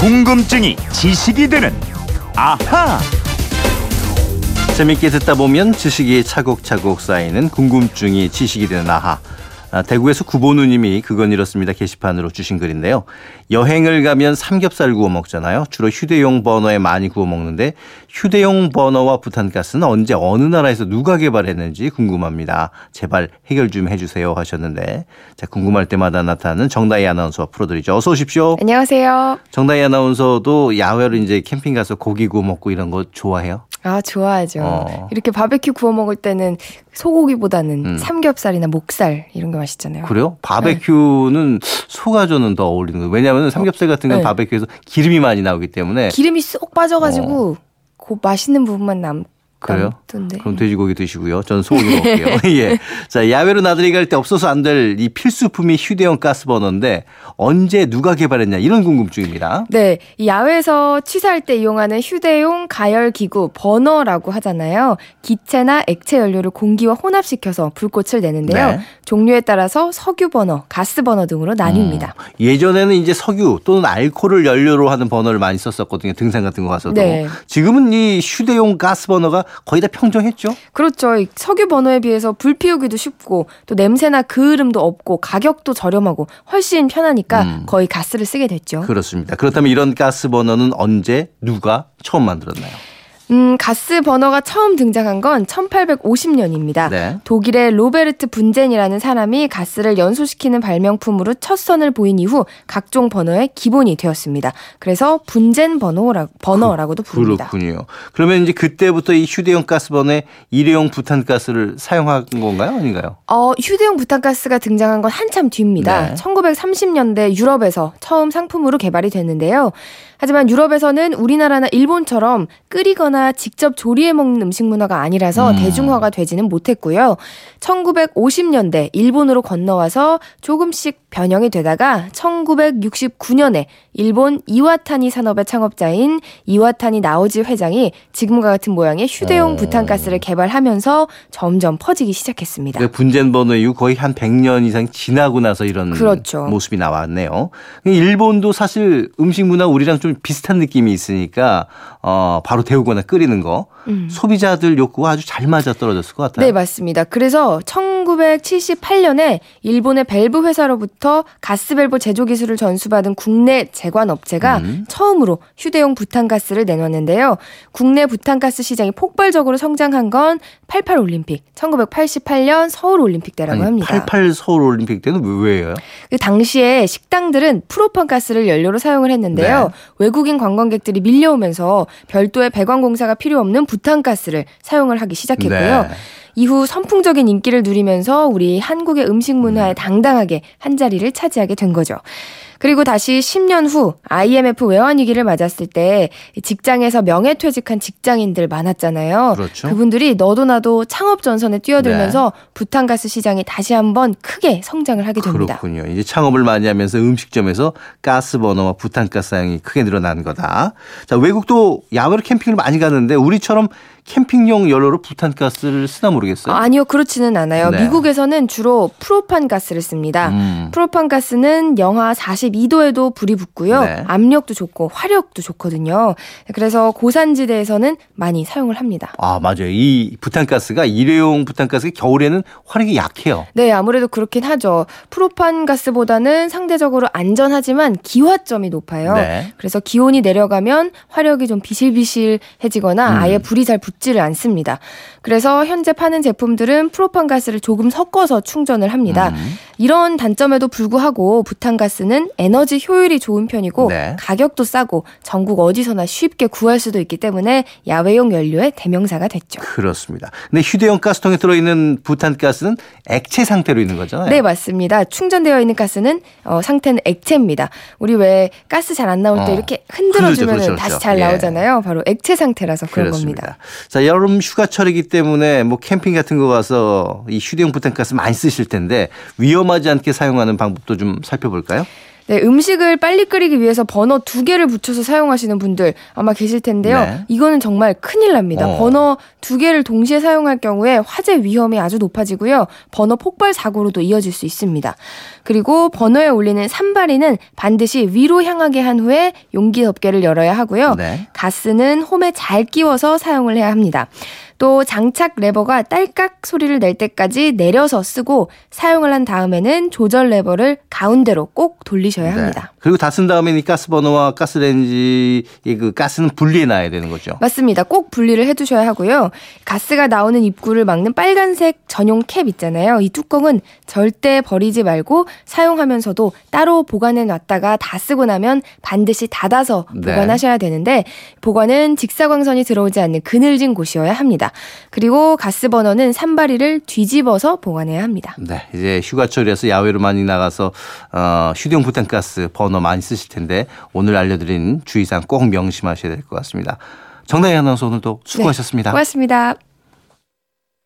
궁금증이 지식이 되는 아하. 재밌게 듣다 보면 지식이 차곡차곡 쌓이는 궁금증이 지식이 되는 아하. 아, 대구에서 구보누님이 그건 이렇습니다 게시판으로 주신 글인데요. 여행을 가면 삼겹살 구워 먹잖아요. 주로 휴대용 버너에 많이 구워 먹는데 휴대용 버너와 부탄가스는 언제 어느 나라에서 누가 개발했는지 궁금합니다. 제발 해결 좀 해주세요 하셨는데 자 궁금할 때마다 나타나는 정다희 아나운서 풀어드리죠. 어서 오십시오. 안녕하세요. 정다희 아나운서도 야외로 이제 캠핑 가서 고기 구워 먹고 이런 거 좋아해요? 아, 좋아하죠. 어. 이렇게 바베큐 구워 먹을 때는 소고기보다는 음. 삼겹살이나 목살 이런 게 맛있잖아요. 그래요? 바베큐는 소가전은 더 어울리는 거예요. 왜냐하면 삼겹살 같은 건 네. 바베큐에서 기름이 많이 나오기 때문에 기름이 쏙 빠져가지고 그 맛있는 부분만 남. 어. 그래요? 남던데. 그럼 돼지고기 드시고요. 저는 소고기 먹을게요. 예. 자, 야외로 나들이 갈 때 없어서 안 될 이 필수품이 휴대용 가스버너인데 언제 누가 개발했냐 이런 궁금증입니다. 네, 이 야외에서 취사할 때 이용하는 휴대용 가열 기구 버너라고 하잖아요. 기체나 액체 연료를 공기와 혼합시켜서 불꽃을 내는데요. 네. 종류에 따라서 석유 버너, 가스 버너 등으로 나뉩니다. 음, 예전에는 이제 석유 또는 알코올을 연료로 하는 버너를 많이 썼었거든요. 등산 같은 거 가서도. 네. 지금은 이 휴대용 가스 버너가 거의 다 평정했죠. 그렇죠. 이 석유 버너에 비해서 불 피우기도 쉽고 또 냄새나 그을음도 없고 가격도 저렴하고 훨씬 편하니까 음. 거의 가스를 쓰게 됐죠. 그렇습니다. 그렇다면 이런 가스버너는 언제 누가 처음 만들었나요? 음, 가스 버너가 처음 등장한 건 1850년입니다. 네. 독일의 로베르트 분젠이라는 사람이 가스를 연소시키는 발명품으로 첫 선을 보인 이후 각종 버너의 기본이 되었습니다. 그래서 분젠 버너라, 버너라고도 부릅니다. 그렇군요. 그러면 이제 그때부터 이 휴대용 가스 버너에 일회용 부탄가스를 사용한 건가요? 아닌가요? 어, 휴대용 부탄가스가 등장한 건 한참 뒤입니다. 네. 1930년대 유럽에서 처음 상품으로 개발이 됐는데요. 하지만 유럽에서는 우리나라나 일본처럼 끓이거나 직접 조리해 먹는 음식 문화가 아니라서 음. 대중화가 되지는 못했고요. 1950년대 일본으로 건너와서 조금씩 변형이 되다가 1969년에 일본 이와타니 산업의 창업자인 이와타니 나오지 회장이 지금과 같은 모양의 휴대용 어. 부탄가스를 개발하면서 점점 퍼지기 시작했습니다. 그 분젠 버너 이후 거의 한 100년 이상 지나고 나서 이런 그렇죠. 모습이 나왔네요. 일본도 사실 음식 문화 우리랑 좀 비슷한 느낌이 있으니까 어 바로 데우거나 끓이는 거 음. 소비자들 욕구가 아주 잘 맞아 떨어졌을 것 같아요. 네, 맞습니다. 그래서 1978년에 일본의 밸브 회사로부터 가스밸브 제조 기술을 전수받은 국내 제관 업체가 음. 처음으로 휴대용 부탄가스를 내놨는데요. 국내 부탄가스 시장이 폭발적으로 성장한 건 88 올림픽, 1988년 서울 올림픽 때라고 아니, 합니다. 88 서울 올림픽 때는 왜- 왜예요? 그 당시에 식당들은 프로판 가스를 연료로 사용을 했는데요. 네. 외국인 관광객들이 밀려오면서 별도의 배관 공사가 필요 없는 부탄가스를 사용을 하기 시작했고요. 네. 이후 선풍적인 인기를 누리면서 우리 한국의 음식 문화에 당당하게 한 자리를 차지하게 된 거죠. 그리고 다시 10년 후 IMF 외환 위기를 맞았을 때 직장에서 명예퇴직한 직장인들 많았잖아요. 그렇죠. 분들이 너도 나도 창업 전선에 뛰어들면서 부탄가스 시장이 다시 한번 크게 성장을 하게 됩니다. 그렇군요. 이제 창업을 많이 하면서 음식점에서 가스 버너와 부탄가스 사용이 크게 늘어난 거다. 자, 외국도 야외로 캠핑을 많이 가는데 우리처럼 캠핑용 연료로 부탄가스를 쓰나 모르겠어요. 아니요, 그렇지는 않아요. 네. 미국에서는 주로 프로판 가스를 씁니다. 음. 프로판 가스는 영하 42도에도 불이 붙고요. 네. 압력도 좋고 화력도 좋거든요. 그래서 고산지대에서는 많이 사용을 합니다. 아, 맞아요. 이 부탄가스가 일회용 부탄가스가 겨울에는 화력이 약해요. 네, 아무래도 그렇긴 하죠. 프로판 가스보다는 상대적으로 안전하지만 기화점이 높아요. 네. 그래서 기온이 내려가면 화력이 좀 비실비실해지거나 음. 아예 불이 잘 붙지를 않습니다. 그래서 현재 파는 제품들은 프로판 가스를 조금 섞어서 충전을 합니다. 음. 이런 단점에도 불구하고 부탄가스는 에너지 효율이 좋은 편이고 네. 가격도 싸고 전국 어디서나 쉽게 구할 수도 있기 때문에 야외용 연료의 대명사가 됐죠. 그렇습니다. 근데 휴대용 가스통에 들어 있는 부탄 가스는 액체 상태로 있는 거잖아요. 네, 맞습니다. 충전되어 있는 가스는 어, 상태는 액체입니다. 우리 왜 가스 잘 안 나올 때 어. 이렇게 흔들어 주면 흔들죠. 그렇죠, 다시 그렇죠. 잘 예. 나오잖아요. 바로 액체 상태라서 그런 겁니다. 그렇습니다. 자, 여름 휴가철이기 때문에 뭐 캠핑 같은 거 가서 이 휴대용 부탄 가스 많이 쓰실 텐데 위험하지 않게 사용하는 방법도 좀 살펴볼까요? 네, 음식을 빨리 끓이기 위해서 버너 두 개를 붙여서 사용하시는 분들 아마 계실 텐데요. 네. 이거는 정말 큰일 납니다. 어. 버너 두 개를 동시에 사용할 경우에 화재 위험이 아주 높아지고요. 버너 폭발 사고로도 이어질 수 있습니다. 그리고 버너에 올리는 산발이는 반드시 위로 향하게 한 후에 용기 덮개를 열어야 하고요. 네. 가스는 홈에 잘 끼워서 사용을 해야 합니다. 또 장착 레버가 딸깍 소리를 낼 때까지 내려서 쓰고 사용을 한 다음에는 조절 레버를 가운데로 꼭 돌리셔야 합니다. 네. 그리고 다 쓴 다음에 이 가스버너와 가스레인지의 그 가스는 분리해 놔야 되는 거죠. 맞습니다. 꼭 분리를 해 두셔야 하고요. 가스가 나오는 입구를 막는 빨간색 전용 캡 있잖아요. 이 뚜껑은 절대 버리지 말고 사용하면서도 따로 보관해 놨다가 다 쓰고 나면 반드시 닫아서 네. 보관하셔야 되는데 보관은 직사광선이 들어오지 않는 그늘진 곳이어야 합니다. 그리고 가스 버너는 산발이를 뒤집어서 보관해야 합니다. 네, 이제 휴가철이라서 야외로 많이 나가서 어, 휴대용 부탄가스 버너 많이 쓰실 텐데 오늘 알려드린 주의사항 꼭 명심하셔야 될 것 같습니다. 정다희 아나운서 오늘도 수고하셨습니다. 고맙습니다.